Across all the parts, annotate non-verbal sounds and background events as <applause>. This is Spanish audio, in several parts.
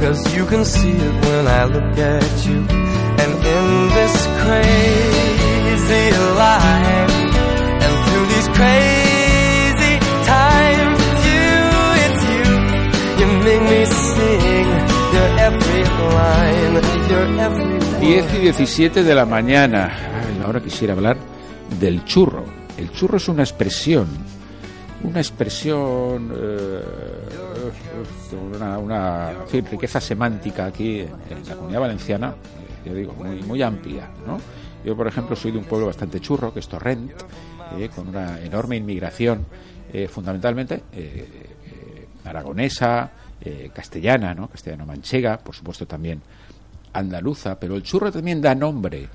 Cause you can see it when I look at you. And in this crazy life, and through these crazy times, you, it's you. You make me sing your every line, your every 10 y 17 de la mañana. Ahora quisiera hablar del churro. El churro es una expresión, una expresión, eh, una, riqueza semántica aquí en la comunidad valenciana, eh, yo digo, muy, muy amplia. ¿no? Yo, por ejemplo, soy de un pueblo bastante churro, que es Torrent, eh, con una enorme inmigración, eh, fundamentalmente aragonesa, castellana, ¿no? castellano-manchega, por supuesto también andaluza, pero el churro también da nombre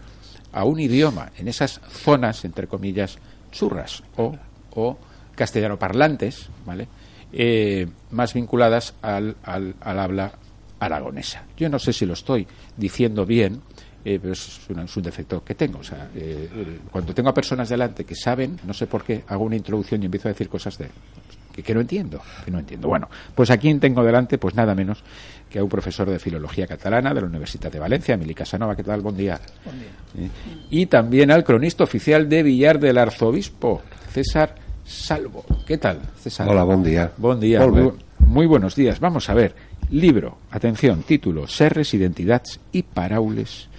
a un idioma en esas zonas, entre comillas, churras o, o castellano parlantes, ¿vale? Eh, más vinculadas al, al, al habla aragonesa. Yo no sé si lo estoy diciendo bien, eh, pero es, una- es un defecto que tengo. O sea, eh, eh, cuando tengo a personas delante que saben, no sé por qué, hago una introducción y empiezo a decir cosas de que, que no entiendo, que no entiendo. Bueno, pues aquí tengo delante, pues nada menos que a un profesor de filología catalana de la Universidad de Valencia, Emili Casanova, ¿qué tal? Buen día. Eh, Y también al cronista oficial de Villar del Arzobispo, César Salvo. ¿Qué tal, César? Hola, buen día. Buen día, muy, muy buenos días. Vamos a ver. Libro, atención, título, Serres, Identitats y Paraules.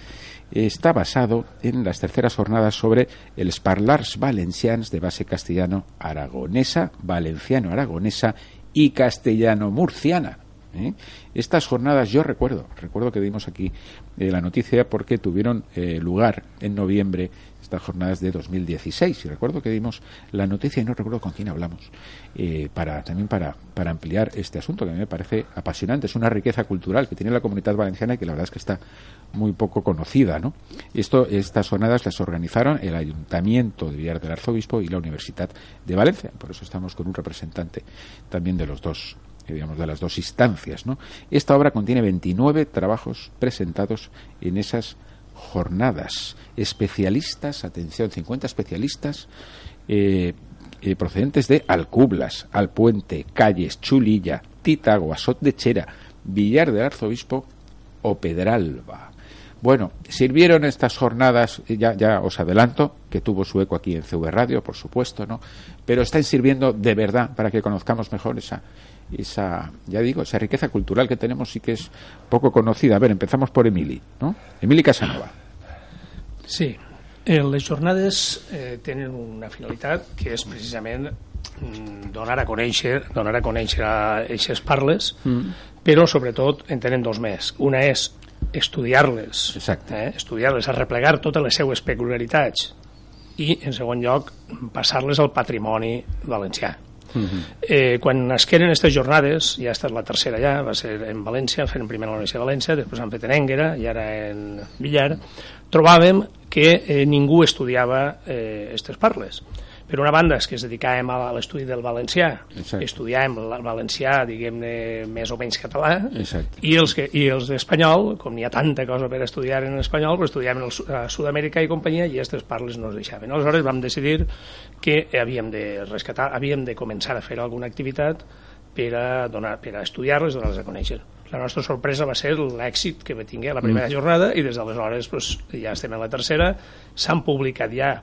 Está basado en las terceras jornadas sobre el parlars valencians de base castellano-aragonesa, valenciano-aragonesa y castellano-murciana. ¿Eh? Estas jornadas yo recuerdo, recuerdo que dimos aquí eh, la noticia porque tuvieron eh, lugar en noviembre estas jornadas de 2016 y recuerdo que dimos la noticia y no recuerdo con quién hablamos para también para, para ampliar este asunto que a mí me parece apasionante es una riqueza cultural que tiene la comunidad valenciana y que la verdad es que está muy poco conocida ¿no? Esto, estas jornadas las organizaron el Ayuntamiento de Villar del Arzobispo y la Universidad de Valencia por eso estamos con un representante también de los dos digamos, de las dos instancias. ¿no? Esta obra contiene 29 trabajos presentados en esas jornadas. Especialistas, atención, 50 especialistas eh, eh, procedentes de Alcublas, Alpuente, Calles, Chulilla, Tita, Guasot de Chera, Villar del Arzobispo o Pedralba. Bueno, sirvieron estas jornadas, ya, ya os adelanto, que tuvo su eco aquí en CV Radio, por supuesto, ¿no? Pero están sirviendo de verdad para que conozcamos mejor esa, esa, ya digo, esa riqueza cultural que tenemos y que es poco conocida. A ver, empezamos por Emili, ¿no? Emili Casanova. Sí, eh, les jornades eh, tenen una finalitat que és precisament mm, donar a conèixer donar a conèixer a aquestes parles, però sobretot en tenen dos més. Una és estudiar-les, Exacte. eh, estudiar-les, arreplegar totes les seues peculiaritats i, en segon lloc, passar-les al patrimoni valencià. Eh, quan es queden aquestes jornades, ja ha estat la tercera ja, va ser en València, fent primer a la Universitat de València, després han fet en Énguera i ara en Villar, trobàvem que eh, ningú estudiava eh, aquestes parles. Per una banda, és que es dedicàvem a l'estudi del valencià, Exacte. estudiàvem el valencià, diguem-ne, més o menys català, Exacte. i els, que, i els d'espanyol, com n'hi ha tanta cosa per estudiar en espanyol, però estudiàvem el, a Sud-amèrica i companyia i aquestes parles no es deixaven. Aleshores vam decidir que havíem de rescatar, havíem de començar a fer alguna activitat per a, donar, per a estudiar-les i donar-les a conèixer. La nostra sorpresa va ser l'èxit que va tingué la primera jornada i des d'aleshores pues, ja estem en la tercera. S'han publicat ja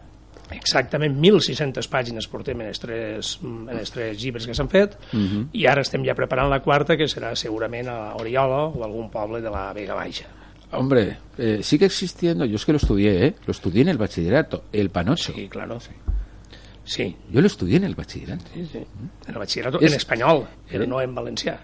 exactament 1.600 pàgines portem en els tres, en els tres llibres que s'han fet i ara estem ja preparant la quarta que serà segurament a Oriola o algun poble de la Vega Baixa. Hombre, eh, sigue existiendo, yo es que lo estudié, ¿eh? Lo estudié en el bachillerato, el panocho. Sí, claro. Sí, Yo lo estudié en el bachillerato. sí, sí. En el batxillerat És- en espanyol, però no en valencià.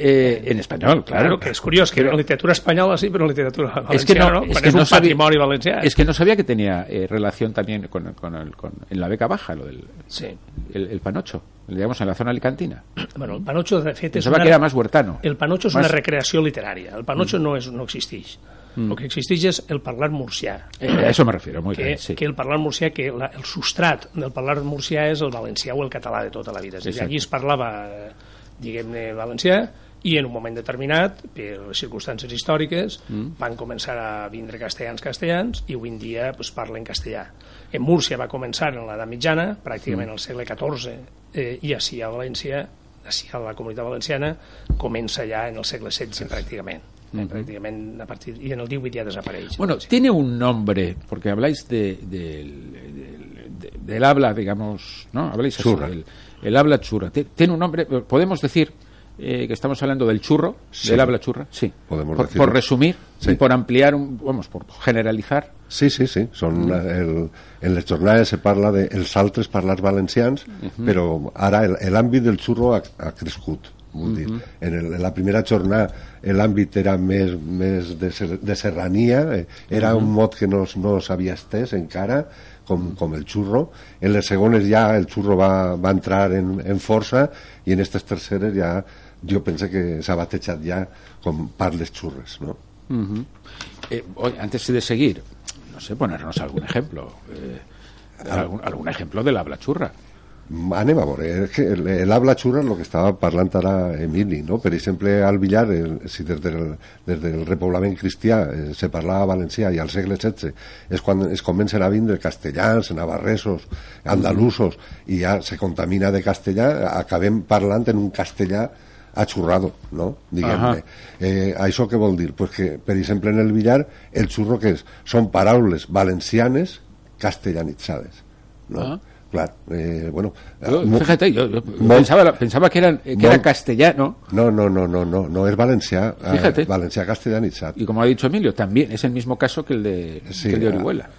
Eh, en español, claro. Claro, que és curiós, que en literatura espanyola sí, però literatura valenciana Es que no, no, es que és no un sabía, patrimoni valencià. es que no sabía que tenía eh, relación también con, con el- con- en la beca baja, lo del Sí. el, el panocho, digamos en la zona alicantina. <clears throat> Bueno, el panotxo, de fet, és una... que era más huertano. El panotxo és Más- una recreació literària. El panotxo no, és, no existeix. El que existeix és el parlar murcià. Eh, a eso me refiero, muy que, bien, sí. que el parlar murcià, que la, el substrat del parlar murcià és el valencià o el català de tota la vida. És a dir, allí es parlava, eh, diguem-ne, valencià, i en un moment determinat, per circumstàncies històriques, mm. van començar a vindre castellans castellans i avui en dia pues, parlen castellà. En Múrcia va començar en l'edat mitjana, pràcticament Mm. al segle XIV, eh, i així a València, així a la comunitat valenciana, comença ja en el segle XVI pràcticament. Eh, pràcticament a partir, i en el 18 ja desapareix. Bueno, tiene un nombre, porque habláis de, del- del- de- del habla, digamos, ¿no? Habláis así, del- el habla churra. Ti- Tiene un nombre, podemos decir eh, que estamos hablando del churro, Sí. del habla churra, sí. Podemos por, por resumir Sí. y por ampliar, un, vamos, por generalizar. Sí, sí, sí. Són, el, en les jornades se parla de els altres parlars valencians, però ara el- l'àmbit del xurro ha, ha crescut. Vull dir, en, el, en la primera jornada l'àmbit era més, més de, ser, de serrania, eh, era un mot que no, no s'havia estès encara, com, com el xurro. En les segones ja el xurro va, va entrar en, en força i en aquestes terceres ja jo penso que s'ha batejat ja com parles xurres, no? Eh, oye, antes de seguir, no sé, ponernos algún ejemplo. eh, algún, algún ejemplo del habla churra. Anem a veure, és que el- l'habla xurra és el que estava parlant ara Emili, no? Per exemple, al Villar, el, si des del, des del repoblament cristià eh, se parlava valencià i al segle XVI és quan es comencen a vindre castellans, navarresos, andalusos, i ja se contamina de castellà, acabem parlant en un castellà achurrado, no? Diguem-ne. Eh, això què vol dir? Pues que, per exemple, en el Villar, el xurro que és? Són paraules valencianes castellanitzades, no? Ah. Clar, eh, bueno... Yo, mo- fíjate, yo, yo pensaba, pensaba que, eran, que era castellano. No, no, no, no, no, no es valencià, eh, Fíjate. valencià castellanitzat. Y como ha dicho Emilio, también es el mismo caso que el de, Sí, que el de ah, Orihuela.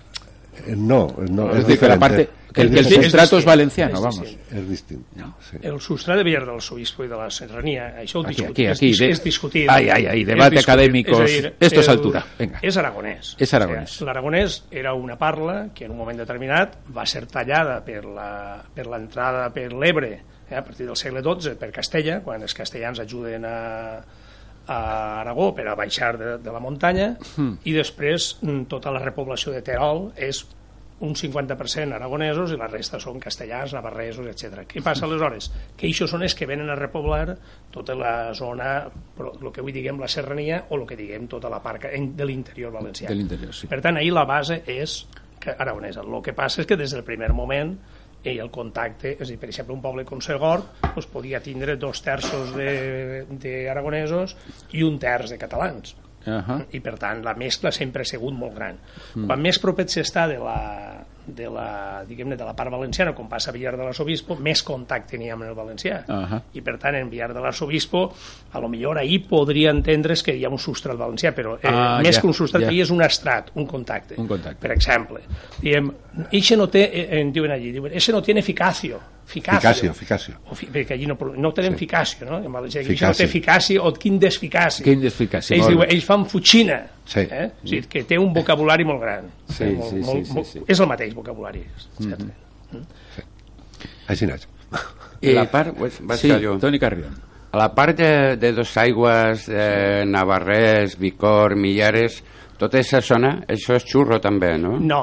Eh, No, no, es decir, que la diferente. parte, que, el, que el es distinto, valenciano, es vamos. distinto. És distint. No. Sí. El substrat de Villar del Sobispo i de la Serrania, això ho Aquí, discut- aquí, és, aquí, dis- de- és discutit. Ai, ai, ai, És debate discutit. acadèmicos. És a dir, Esto es el- altura, venga. És aragonès. És aragonès. O sigui, L'aragonès era una parla que en un moment determinat va ser tallada per la- per l'entrada per l'Ebre eh, a partir del segle XII per Castella, quan els castellans ajuden a, a Aragó per a baixar de, de la muntanya Hmm. i després mm, tota la repoblació de Terol és un 50% aragonesos i la resta són castellans, navarresos, etc. Què passa aleshores? Que això són els que venen a repoblar tota la zona, però el que avui diguem la serrania o el que diguem tota la part de l'interior valencià. Del interior, sí. Per tant, ahir la base és aragonesa. El que passa és que des del primer moment i el contacte, és a dir, per exemple, un poble com Segort doncs, podia tindre dos terços de- d'aragonesos i un terç de catalans Ajá. i per tant la mescla sempre ha sigut molt gran. Mm. Quan més propet s'està de la, de la, diguem-ne, de la part valenciana, com passa a Villar de l'Arsobispo, més contacte n'hi ha amb el valencià. Ahà. I per tant, en Villar de l'Arsobispo, a lo millor ahir podria entendre's que hi ha un substrat valencià, però eh, Ah, més ja, que un substrat, ja. ahir és un estrat, un contacte. Un contacte. Per exemple, diem, eixe no té, eh, en diuen allí, diuen, eixe no tiene eficacio. Ficacio. Ficacio, ficacio. O fi, perquè allí no, no tenen Sí. ficacio, no? En valencià, aquí Ficaci. no té eficacia o quin desficaci. Quin desficaci, Ells, diuen, ells fan fuixina. Sí. Eh? O sigui, que té un vocabulari molt gran. Sí, Eh, molt, sí, sí, molt, sí, molt, sí. És el mateix vocabulari. Exactament. Així n'és. Eh, la part, pues, vaig sí, jo. Toni Carrión. A la part de, de Dos Aigües, eh, Navarrés, Vicor, Millares, tota aquesta zona, això és xurro també, no? No.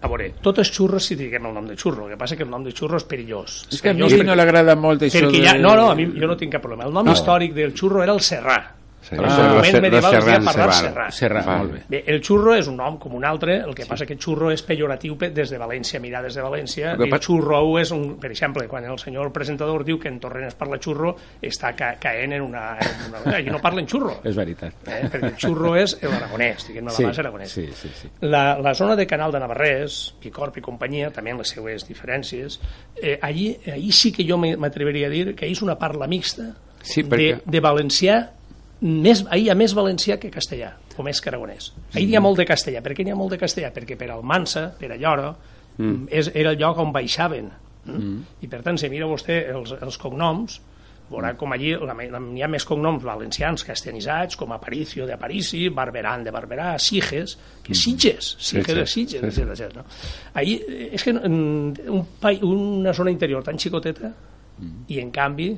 A veure, tot és xurro si diguem el nom de xurro. El que passa que el nom de xurro és perillós. És que a mi perillós no l'agrada molt això perquè de... ja, no, no, a mi jo no tinc cap problema. El nom històric del xurro era el serrà. Sí. Ah, En el los moment ser- medieval los es deia serrans, parlar se val. serrà. Molt bé. Bé, el xurro és un nom com un altre, el que passa que xurro és pejoratiu pe- des de València, mirar des de València. El pa- xurro és, un, per exemple, quan el senyor presentador diu que en Torrent es parla xurro, està ca caent en una... En una allí no parlen xurro, <laughs> És veritat. eh? perquè el xurro és l'aragonès, diguem-ne, la Sí, base aragonès. sí, sí, sí. La, la zona de Canal de Navarrés, Picorp i companyia, també amb les seues diferències, eh, allí, allí sí que jo me- m'atreveria a dir que ahí és una parla mixta Sí, de, perquè- de valencià més, ahir hi ha més valencià que castellà, o més que aragonès. Ahir hi ha molt de castellà. Per què n'hi ha molt de castellà? Perquè per Almansa, per Allora, mm. és, era el lloc on baixaven. Mm. I per tant, si mira vostè els, els cognoms, Veurà com allí hi ha més cognoms valencians castellanitzats, com Aparicio de Aparici, Barberan de Barberà, Siges, que Sitges, Siges de Sitges, sí, sí. etc. No? Allí, eh, és que un, pai, una zona interior tan xicoteta i en canvi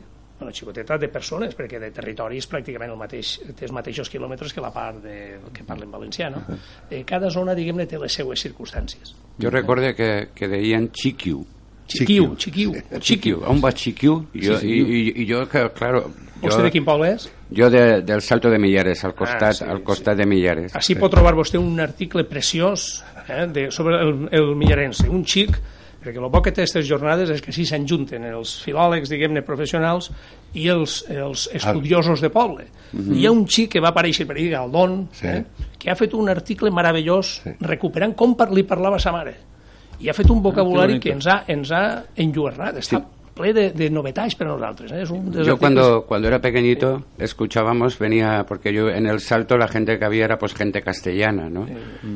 bueno, xicoteta de persones, perquè de territori és pràcticament el mateix, té els mateixos quilòmetres que la part de, que parlen valencià, no? Eh, cada zona, diguem-ne, té les seues circumstàncies. Jo recorde que, que deien Chiquiu. Xiquiu, xiquiu. Chiquiu, <laughs> on va Chiquiu? I jo, i, i, i jo que, claro... Jo, Vostè de quin poble és? jo de, del Salto de Millares, al costat, Ah, sí, al costat de Millares. Així pot trobar vostè un article preciós eh, de, sobre el, el millarense, un xic, perquè el bo que té aquestes jornades és que així s'enjunten els filòlegs, diguem-ne, professionals i els, els estudiosos de poble. Hi ha un xic que va aparèixer per ahí, Galdón, Sí. eh, que ha fet un article meravellós recuperant com par li parlava sa mare. I ha fet un vocabulari bonito. que ens ha, ens ha enlluernat. Està ple de, de novetats per a nosaltres. Eh? És un dels Yo cuando, cuando era pequeñito escuchábamos, venía, porque yo en el salto la gente que había era pues gente castellana, ¿no?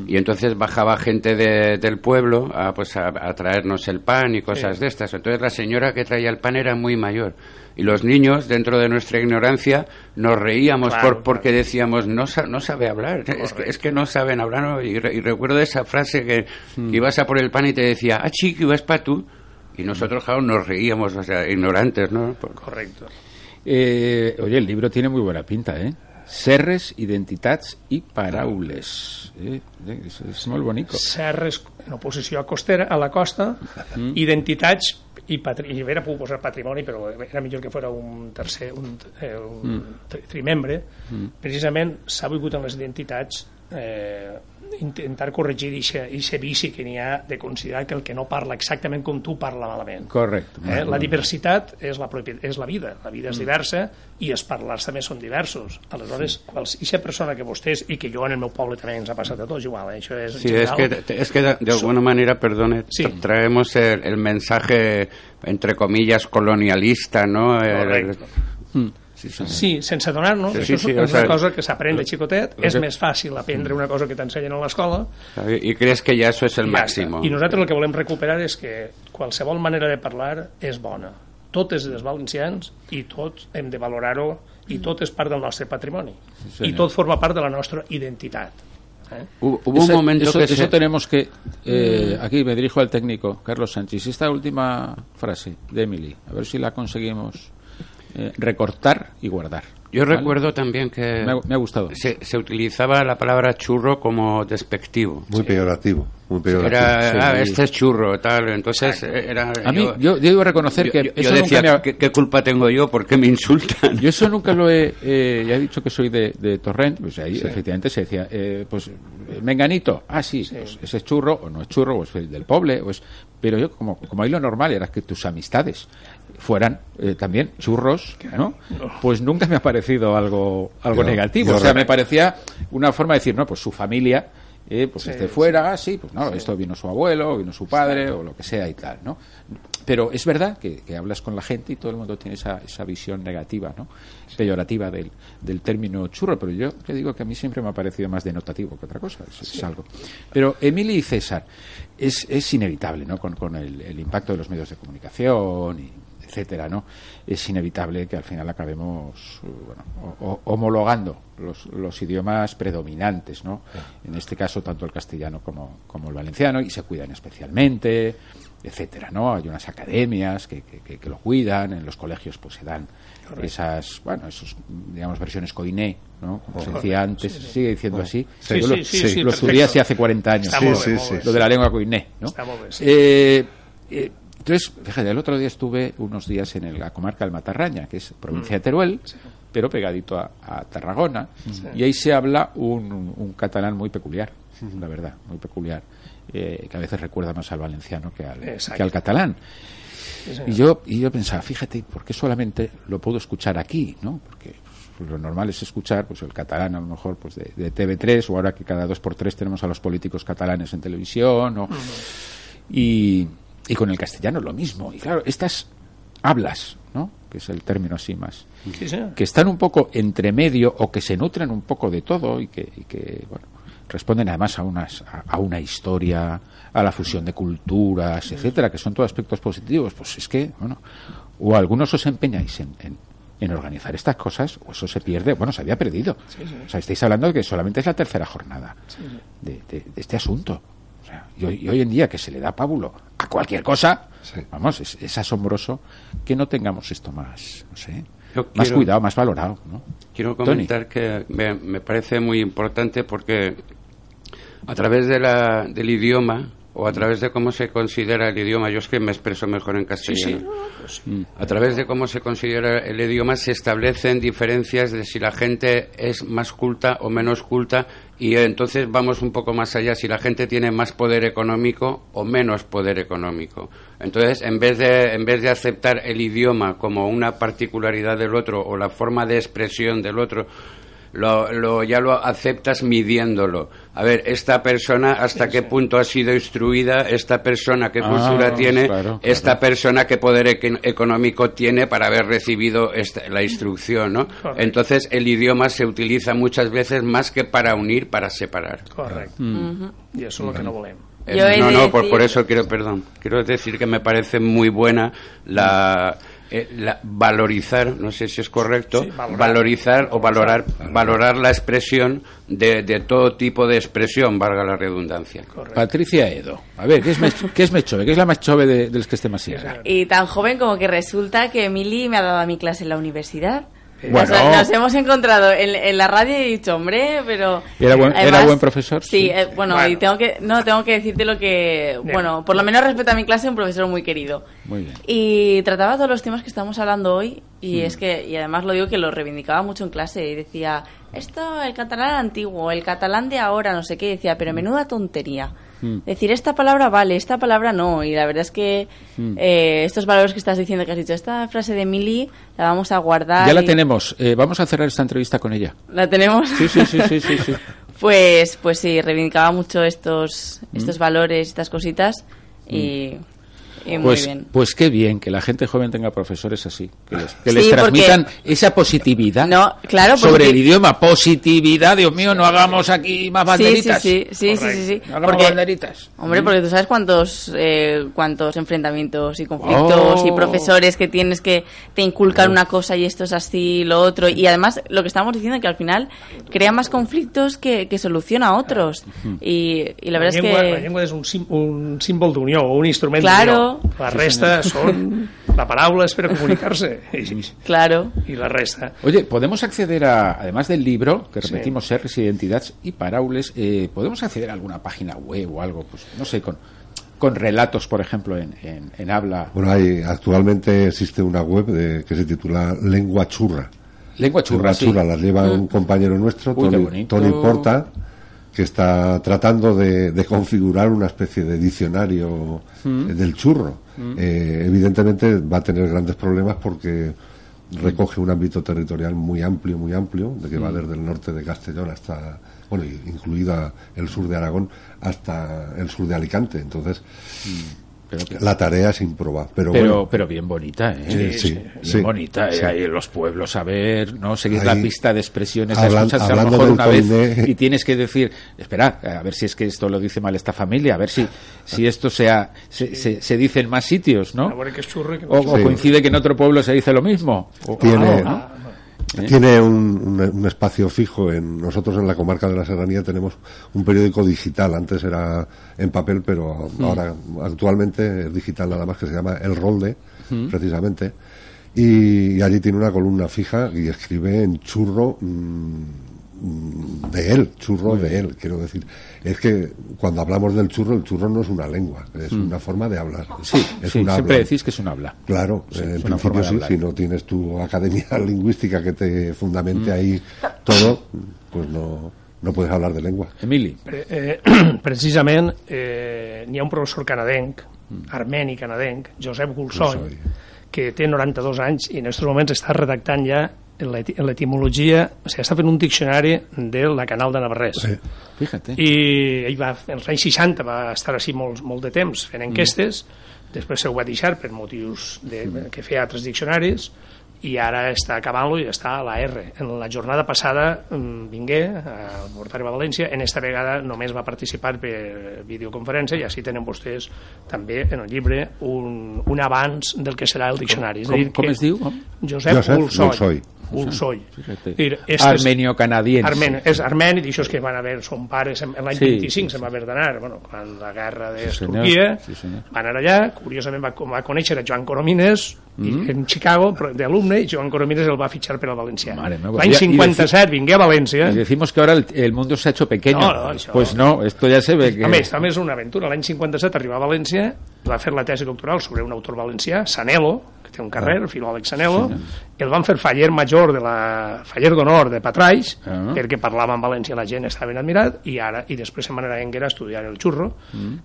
Y entonces bajaba gente de- del pueblo a, pues, a, a traernos el pan y cosas de estas. Entonces la señora que traía el pan era muy mayor. Y los niños, dentro de nuestra ignorancia, nos reíamos Claro, por, porque decíamos, no, no sabe hablar, es que, es que no saben hablar. ¿no? Y, re- y recuerdo esa frase que, que ibas a por el pan y te decía, ah, chiqui, vas para tú. Y nosotros, claro, nos reíamos, o sea, ignorantes, ¿no? Por- Correcto. Eh, oye, el libro tiene muy buena pinta, ¿eh? Serres, identitats i paraules. Eh? És, és molt bonic. serres en oposició a costera, a la costa, identitats i, patri i era pogut posar patrimoni, però era millor que fora un tercer, un, eh, un tri- trimembre. Precisament s'ha volgut en les identitats eh, intentar corregir aquest vici que n'hi ha de considerar que el que no parla exactament com tu parla malament. Correcte. Eh? La diversitat és la, propi, és la vida, la vida és diversa i els parlars també són diversos. Aleshores, aquesta persona que vostès, i que jo en el meu poble també ens ha passat a tots igual, eh? això és Sí, general, que, es que de, de alguna manera, perdone, Sí. tra- traemos el, el mensaje, entre comillas, colonialista, ¿no? El- Correcto. Sí, sí. Sí, sense donar-nos, Sí, sí, sí, això sí, és una cosa que s'aprèn de xicotet, és que- més fàcil aprendre una cosa que t'ensenyen a l'escola. Y crees que ya eso es el i ja máximo. està. I nosaltres el que volem recuperar és que qualsevol manera de parlar és bona. Tot és dels valencians i tots hem de valorar-ho i tot és part del nostre patrimoni. I tot forma part de la nostra identitat. Eh? Hubo, hubo un momento eso, que eso se... tenemos que... eh, aquí me dirijo al técnico, Carlos Sánchez. Esta última frase de Emily, a ver si la conseguimos eh, recortar y guardar. Yo ¿vale? recuerdo también que Me ha, me ha gustado. se, se utilizaba la palabra churro como despectivo. Muy peyorativo, muy peyorativo. Era, Sí. ah, este es churro, tal. Entonces, era. A mí, yo, yo debo reconocer yo- que yo- eso yo nunca decía, me ha- ¿qué, qué culpa tengo yo? ¿Por qué me insultan? Yo eso nunca lo he... eh, ya he dicho que soy de, de Torrent, pues ahí efectivamente se decía, eh, pues, eh, Menganito, ah, sí, pues ese es churro, o no es churro, o es del poble, o es... Pero yo, como, como ahí lo normal era que tus amistades fueran eh, también churros, ¿no? Pues nunca me ha parecido algo, algo Yo- negativo. yo o sea, me parecía una forma de decir, no, pues su familia... eh, pues Sí, esté fuera, sí, pues no, esto vino su abuelo, vino su padre, o lo que sea y tal, ¿no? Pero es verdad que, que hablas con la gente y todo el mundo tiene esa, esa visión negativa, ¿no? Peyorativa del, del término churro, pero yo te digo que a mí siempre me ha parecido más denotativo que otra cosa, es, es algo. Pero Emily y César, es, es inevitable, ¿no? Con, con el, el impacto de los medios de comunicación y etcétera, ¿no? Es inevitable que al final acabemos eh, bueno, o- o- homologando los, los idiomas predominantes, ¿no? En este caso tanto el castellano como, como el valenciano y se cuidan especialmente, etcétera, ¿no? Hay unas academias que, que- que- que lo cuidan, en los colegios pues se dan esas, bueno, esos, digamos, versiones coiné, ¿no? Como se decía antes, sigue diciendo así. Sí, sí, lo, sí, sí, lo estudié hace hace 40 años. Lo de la lengua coiné, ¿no? Eh, eh, entonces, fíjate, el otro día estuve unos días en el- la comarca del Matarraña, que es provincia de Teruel, pero pegadito a, a Tarragona, y ahí se habla un, un catalán muy peculiar, la verdad, muy peculiar, eh, que a veces recuerda más al valenciano que al, que al catalán. Y yo, y yo pensaba, fíjate, ¿por qué solamente lo puedo escuchar aquí? ¿no? Porque pues, lo normal es escuchar pues el catalán a lo mejor pues de, de TV3 o ahora que cada dos por tres tenemos a los políticos catalanes en televisión o, y, y con el castellano lo mismo. Y claro, estas hablas, ¿no? que es el término así más, Sí, sí. que están un poco entre medio o que se nutren un poco de todo y que, y que, bueno, responden además a, unas, a, a una historia, a la fusión de culturas, etcétera, que son todos aspectos positivos, pues es que, bueno, o algunos os empeñáis en, en en organizar estas cosas o eso se pierde, bueno, se había perdido. O sea, estáis hablando de que solamente es la tercera jornada de, de- de este asunto. Y, hoy, y hoy en día que se le da pábulo a cualquier cosa, Sí. vamos, es, es asombroso que no tengamos esto más, no sé, Yo más quiero- cuidado, más valorado, ¿no? Quiero Tony. comentar que me, me parece muy importante porque a través de la, del idioma o a través de cómo se considera el idioma, yo es que me expreso mejor en castellano, a través de cómo se considera el idioma se establecen diferencias de si la gente es más culta o menos culta y entonces vamos un poco más allá, si la gente tiene más poder económico o menos poder económico. Entonces, en vez de, en vez de aceptar el idioma como una particularidad del otro o la forma de expresión del otro, lo, lo- ya lo aceptas midiéndolo. A ver, esta persona hasta qué punto ha sido instruida, esta persona qué Ah, cultura tiene, claro, esta persona qué poder económico tiene para haber recibido esta- la instrucción, ¿no? Correcto. Entonces el idioma se utiliza muchas veces más que para unir, para separar. Correcte. I això és el que no volem. Eh, no, no, por, por eso quiero, perdón, quiero decir que me parece muy buena la, eh, la- valorizar, no sé si es correcto, Sí, valorar. valorizar o valorar, valorar la expresión de, de todo tipo de expresión, valga la redundancia. Patricia Edo. A ver, ¿qué es, qué es Mechove? ¿Qué es la más chove de, de los que esté más sierra? Y tan joven como que resulta que Emily me ha dado a mi clase en la universidad. Bueno. Nos, nos hemos encontrado en, en la radio y he dicho, hombre, pero... ¿Y era buen- era buen profesor? Sí, Sí. eh, bueno, Bueno. y tengo que, no, tengo que decirte lo que... Bueno, por lo menos respecto a mi clase, un profesor muy querido. Muy bien. Y trataba todos los temas que estamos hablando hoy Mm. y es que, y además lo digo que lo reivindicaba mucho en clase y decía, esto, el catalán antiguo, el catalán de ahora, no sé qué, decía, pero menuda tontería. Mm. Decir, esta palabra vale, esta palabra no. Y la verdad es que Mm. eh, estos valores que estás diciendo, que has dicho, esta frase de Mili la vamos a guardar. Ya la y- tenemos. Eh, vamos a cerrar esta entrevista con ella. ¿La tenemos? Sí, sí, sí, sí, sí. sí. <laughs> Pues, pues sí, reivindicaba mucho estos, Mm. estos valores, estas cositas y, y muy Pues, bien. pues qué bien que la gente joven tenga profesores así, que les, que les Sí, porque- transmitan esa positividad No, claro, porque- sobre el idioma. Positividad, Dios mío, no hagamos aquí más banderitas. sí, sí, sí, sí, sí, sí. No hagamos Porque- banderitas. Hombre, porque tú sabes cuántos eh, cuántos enfrentamientos y conflictos Oh. y profesores que tienes que te inculcan una cosa y esto es así, lo otro. Y además, lo que estamos diciendo es que al final crea más conflictos que, que soluciona otros. Y, y la verdad es que... la llengua és un, sim, un símbol d'unió o un instrument Claro. D'unió. La resta són... La paraula és per a comunicar-se. <laughs> I, Claro. I la resta. Oye, podemos acceder a, además del libro, que repetimos, Serres, Identidades y Paraules, eh, podemos acceder a alguna página web o algo, pues no sé, con, con relatos, por ejemplo, en, en, en habla. Bueno, hay, actualmente existe una web de- que se titula Lengua Churra. Lengua churra, Lengua sí. Churra, la lleva un compañero nuestro, Uy, Tony, bonito. Tony Porta, que está tratando de, de configurar una especie de diccionario Mm. del churro. Eh, evidentemente va a tener grandes problemas porque recoge un ámbito territorial muy amplio, muy amplio, de que va Mm. desde el norte de Castellón hasta, bueno, incluida el sur de Aragón, hasta el sur de Alicante. Entonces, Pero, la tarea es improbar. Pero, pero, bueno, pero bien bonita, ¿eh? Sí, sí, Bien sí, bonita, ¿eh? sí. Ahí en los pueblos, a ver, ¿no? Seguir la pista de expresiones, hablan- la escuchas a lo hablando mejor una vez y tienes que decir, espera, a ver si es que esto lo dice mal esta familia, a ver si, si esto sea, se, se, se dice en más sitios, ¿no? O, coincide que en otro pueblo se dice lo mismo. O- Tiene- ¿no? Ah, Tiene un, un- un espacio fijo. En, nosotros en la comarca de la Serranía tenemos un periódico digital. Antes era en papel, pero ahora actualmente es digital nada más que se llama El Rolde, precisamente. Y, y allí tiene una columna fija y escribe en churro mm, mm, de él, churro de él, quiero decir. Es que cuando hablamos del churro, el churro no es una lengua, es una forma de hablar. Sí, es sí, un siempre habla. decís que es un habla. Claro, Sí, en es una forma principio sí, si no tienes tu academia <laughs> lingüística que te fundamente ahí todo, pues no, no puedes hablar de lengua. Emili. Eh, eh, <clears throat> precisament eh, n'hi ha un professor canadenc, armeni canadenc, Josep Gulsony, que té 92 anys i en aquests moments està redactant ja l'etimologia, o sigui, està fent un diccionari de la canal de Navarrés. Sí. Fíjate. I ell va, als anys 60 va estar així molt, molt de temps fent enquestes, després se ho va deixar per motius de, que feia altres diccionaris, i ara està acabant-lo i està a la R. En la jornada passada mm, vingué al Portari de València, en esta vegada només va participar per videoconferència i així tenen vostès també en el llibre un, un abans del que serà el diccionari. Com, com, com es diu? Josep, Josep Ulsoy. Ulsoy. Ulsoy. Fíjate. Dir, este és- Armenio-canadiense. Armen, és armeni, és que van haver, son pares l'any Sí, 25 sí, se'n va haver d'anar, bueno, quan la guerra de Sí. Turquia, Sí, senyor. van anar allà, curiosament va, va conèixer a Joan Coromines i, Mm. en Chicago, d'alumne, i Joan Coromines el va fitxar per al Valencià. L'any I- i 57 vingué a València, Y decimos que ahora el, el mundo se ha hecho pequeño. No, no, això- pues no, esto ya se ve que... A més, també és una aventura. L'any 57 arriba a València, va fer la tesi doctoral sobre un autor valencià, Sanelo, que té un carrer, el filòleg Sanelo, el van fer faller major de la faller d'honor de Patraix, Ah. perquè parlava en valencià la gent estava ben admirat, i ara i després se'n van anar a Enguera a estudiar el xurro,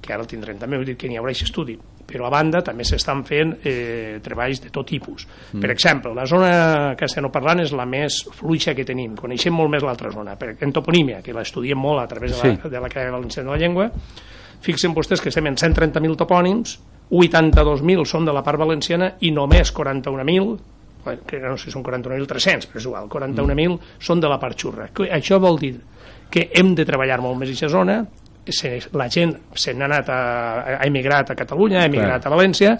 que ara el tindrem també, vull dir que n'hi haurà aquest estudi. Però a banda també s'estan fent eh, treballs de tot tipus. Per exemple, la zona castellanoparlant és la més fluixa que tenim, coneixem molt més l'altra zona, per, en toponímia, que l'estudiem molt a través de la, Sí. de l'Acadèmia Valenciana de la Llengua, fixen vostès que estem en 130.000 topònims, 82.000 són de la part valenciana i només 41.000 bueno, que no sé si són 41.300, però és igual, 41.000 són de la part xurra. Això vol dir que hem de treballar molt més aquesta zona, se, la gent se n'ha anat a, ha emigrat a Catalunya, ha emigrat Clar. a València,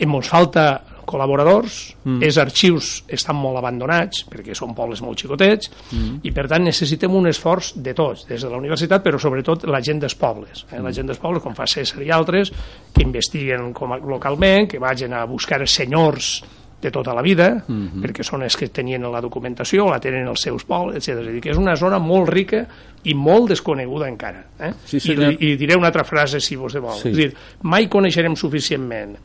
ens falta col·laboradors, mm. els arxius estan molt abandonats perquè són pobles molt xicotets mm. i per tant necessitem un esforç de tots, des de la universitat però sobretot la gent dels pobles eh? la gent dels pobles com fa César i altres que investiguen com a, localment que vagin a buscar els senyors de tota la vida, mm -hmm. perquè són els que tenien la documentació, la tenen els seus pobles, etc. És dir, que és una zona molt rica i molt desconeguda encara. Eh? Sí, I, senyor. I diré una altra frase, si vostè vol. Sí. És dir, mai coneixerem suficientment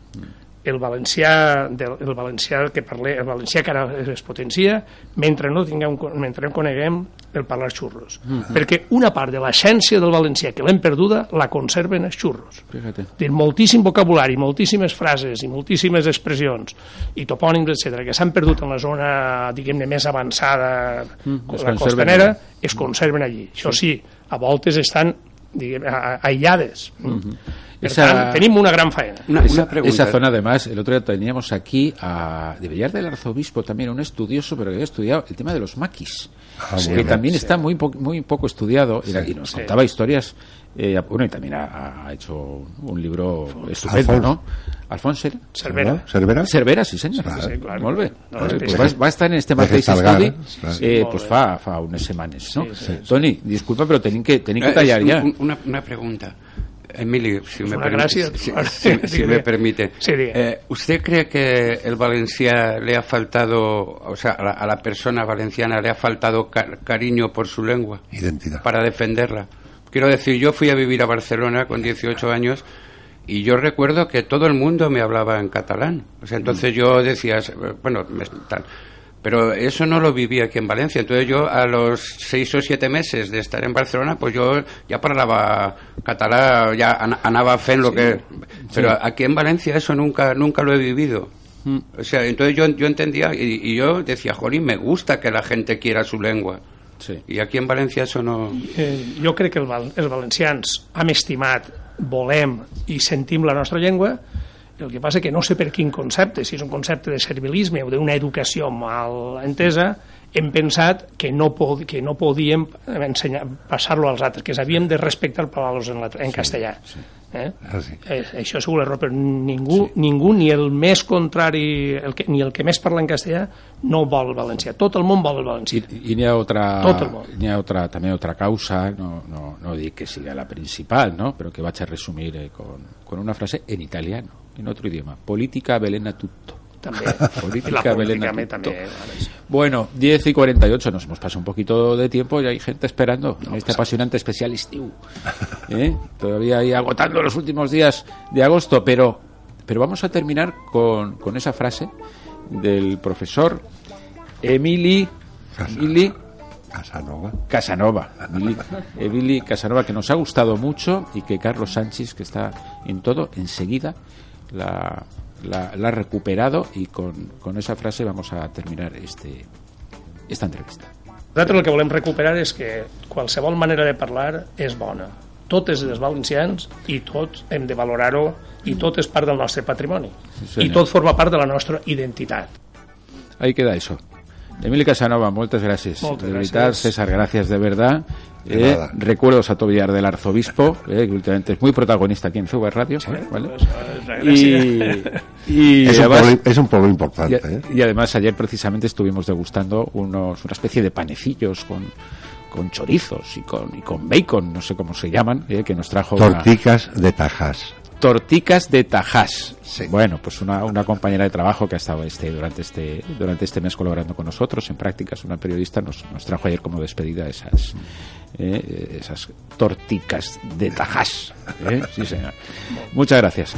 el valencià, del, el valencià que parle, el valencià que ara es potencia mentre no tinguem, mentre no coneguem el parlar xurros. Perquè una part de l'essència del valencià que l'hem perduda la conserven els xurros. Fíjate. Dir, moltíssim vocabulari, moltíssimes frases i moltíssimes expressions i topònims, etc que s'han perdut en la zona, diguem-ne, més avançada, Mm, la costanera, allà. es conserven allí. Això sí, a voltes estan diguem, a- a- aïllades. Esa- una gran faena. Una, esa, una esa zona, además, el otro día teníamos aquí a de Villar del Arzobispo también, un estudioso, pero que había estudiado el tema de los maquis, Ah, que bien, también sí. está muy, po- muy poco estudiado, y, la- y nos sí. contaba historias. Eh, bueno, y también ha, ha hecho un libro estupendo. ¿no? Alfonso era? Cervera. Cervera? Cervera, sí. Sí, sí. Molt bé. No, és Pues va, va estar en este mateix estudi eh, pues fa, fa unes setmanes, no? Sí, sí, sí. Toni, disculpa, però tenim que, tenim que Eh, tallar ja. un- Una, una pregunta. Emilio, si, me, una permi- gracia. si- Ahora, si- <laughs> si diga, me diga. permite. Eh, ¿Usted cree que el Valencia le ha faltado, o sea, a la, a la persona valenciana le ha faltado ca- cariño por su lengua Identidad. para defenderla? Quiero decir, yo fui a vivir a Barcelona con 18 años y yo recuerdo que todo el mundo me hablaba en catalán. O sea, entonces yo decía, bueno, me- tal. Pero eso no lo viví aquí en Valencia. Entonces yo a los seis o siete meses de estar en Barcelona, pues yo ya parlaba catalán, ya an- anaba fe en lo que... Pero aquí en Valencia eso nunca nunca lo he vivido. O sea, entonces yo, yo entendía y, y yo decía, jolín, me gusta que la gente quiera su lengua. Sí. Y aquí en Valencia eso no... Eh, jo crec que el, val- els valencians hem estimat, volem i sentim la nostra llengua, el que passa que no sé per quin concepte, si és un concepte de servilisme o d'una educació mal entesa, hem pensat que no, pod que no podíem ensenyar, passar-lo als altres, que havíem de respectar paraules en, la, en castellà. Eh? Ah, sí. Eh, això és l'error, però ningú, sí. ningú, ni el més contrari, el que, ni el que més parla en castellà, no vol el valencià. Tot el món vol el valencià. I, i n'hi ha otra, el n'hi ha otra, també otra causa, no, no, no dic que siga la principal, no? però que vaig a resumir eh, con, con una frase en italiano, en otro idioma. Política velena tutto. També. <laughs> Política també, tutto. també. vale, sí. Bueno, 10 y 48, nos hemos pasado un poquito de tiempo y hay gente esperando en este apasionante especial estiu. <laughs> ¿Eh? Todavía ahí agotando los últimos días de agosto, pero, pero vamos a terminar con, con esa frase del profesor Emili, Emili Casanova. Casanova. Emili, Emili Casanova, que nos ha gustado mucho y que Carlos Sánchez, que está en todo, enseguida la, la, la ha recuperado y con, con esa frase vamos a terminar este, esta entrevista. Nosaltres el que volem recuperar és que qualsevol manera de parlar és bona. Tot és dels valencians i tot hem de valorar-ho i tot és part del nostre patrimoni. senyor. I tot forma part de la nostra identitat. ahí queda eso. Emilio Casanova, muchas gracias. Moltes de gràcies. veritat, César, gracias de verdad. De Eh, nada. recuerdos a Tobillar del arzobispo, eh, que últimamente es muy protagonista aquí en CV Radio. ¿vale? Pues, eh, y, y <laughs> es, un además- pueblo, es un pueblo y, importante. ¿eh? y además ayer precisamente estuvimos degustando unos, una especie de panecillos con, con chorizos y con, y con bacon, no sé cómo se llaman, eh, que nos trajo una- Torticas de Tajas. Torticas de Tajás. Sí. Bueno, pues una, una compañera de trabajo que ha estado este, durante, este, durante este mes colaborando con nosotros en prácticas, una periodista, nos, nos trajo ayer como despedida esas, eh, esas torticas de Tajás. ¿eh? Sí, señor. Muchas gracias.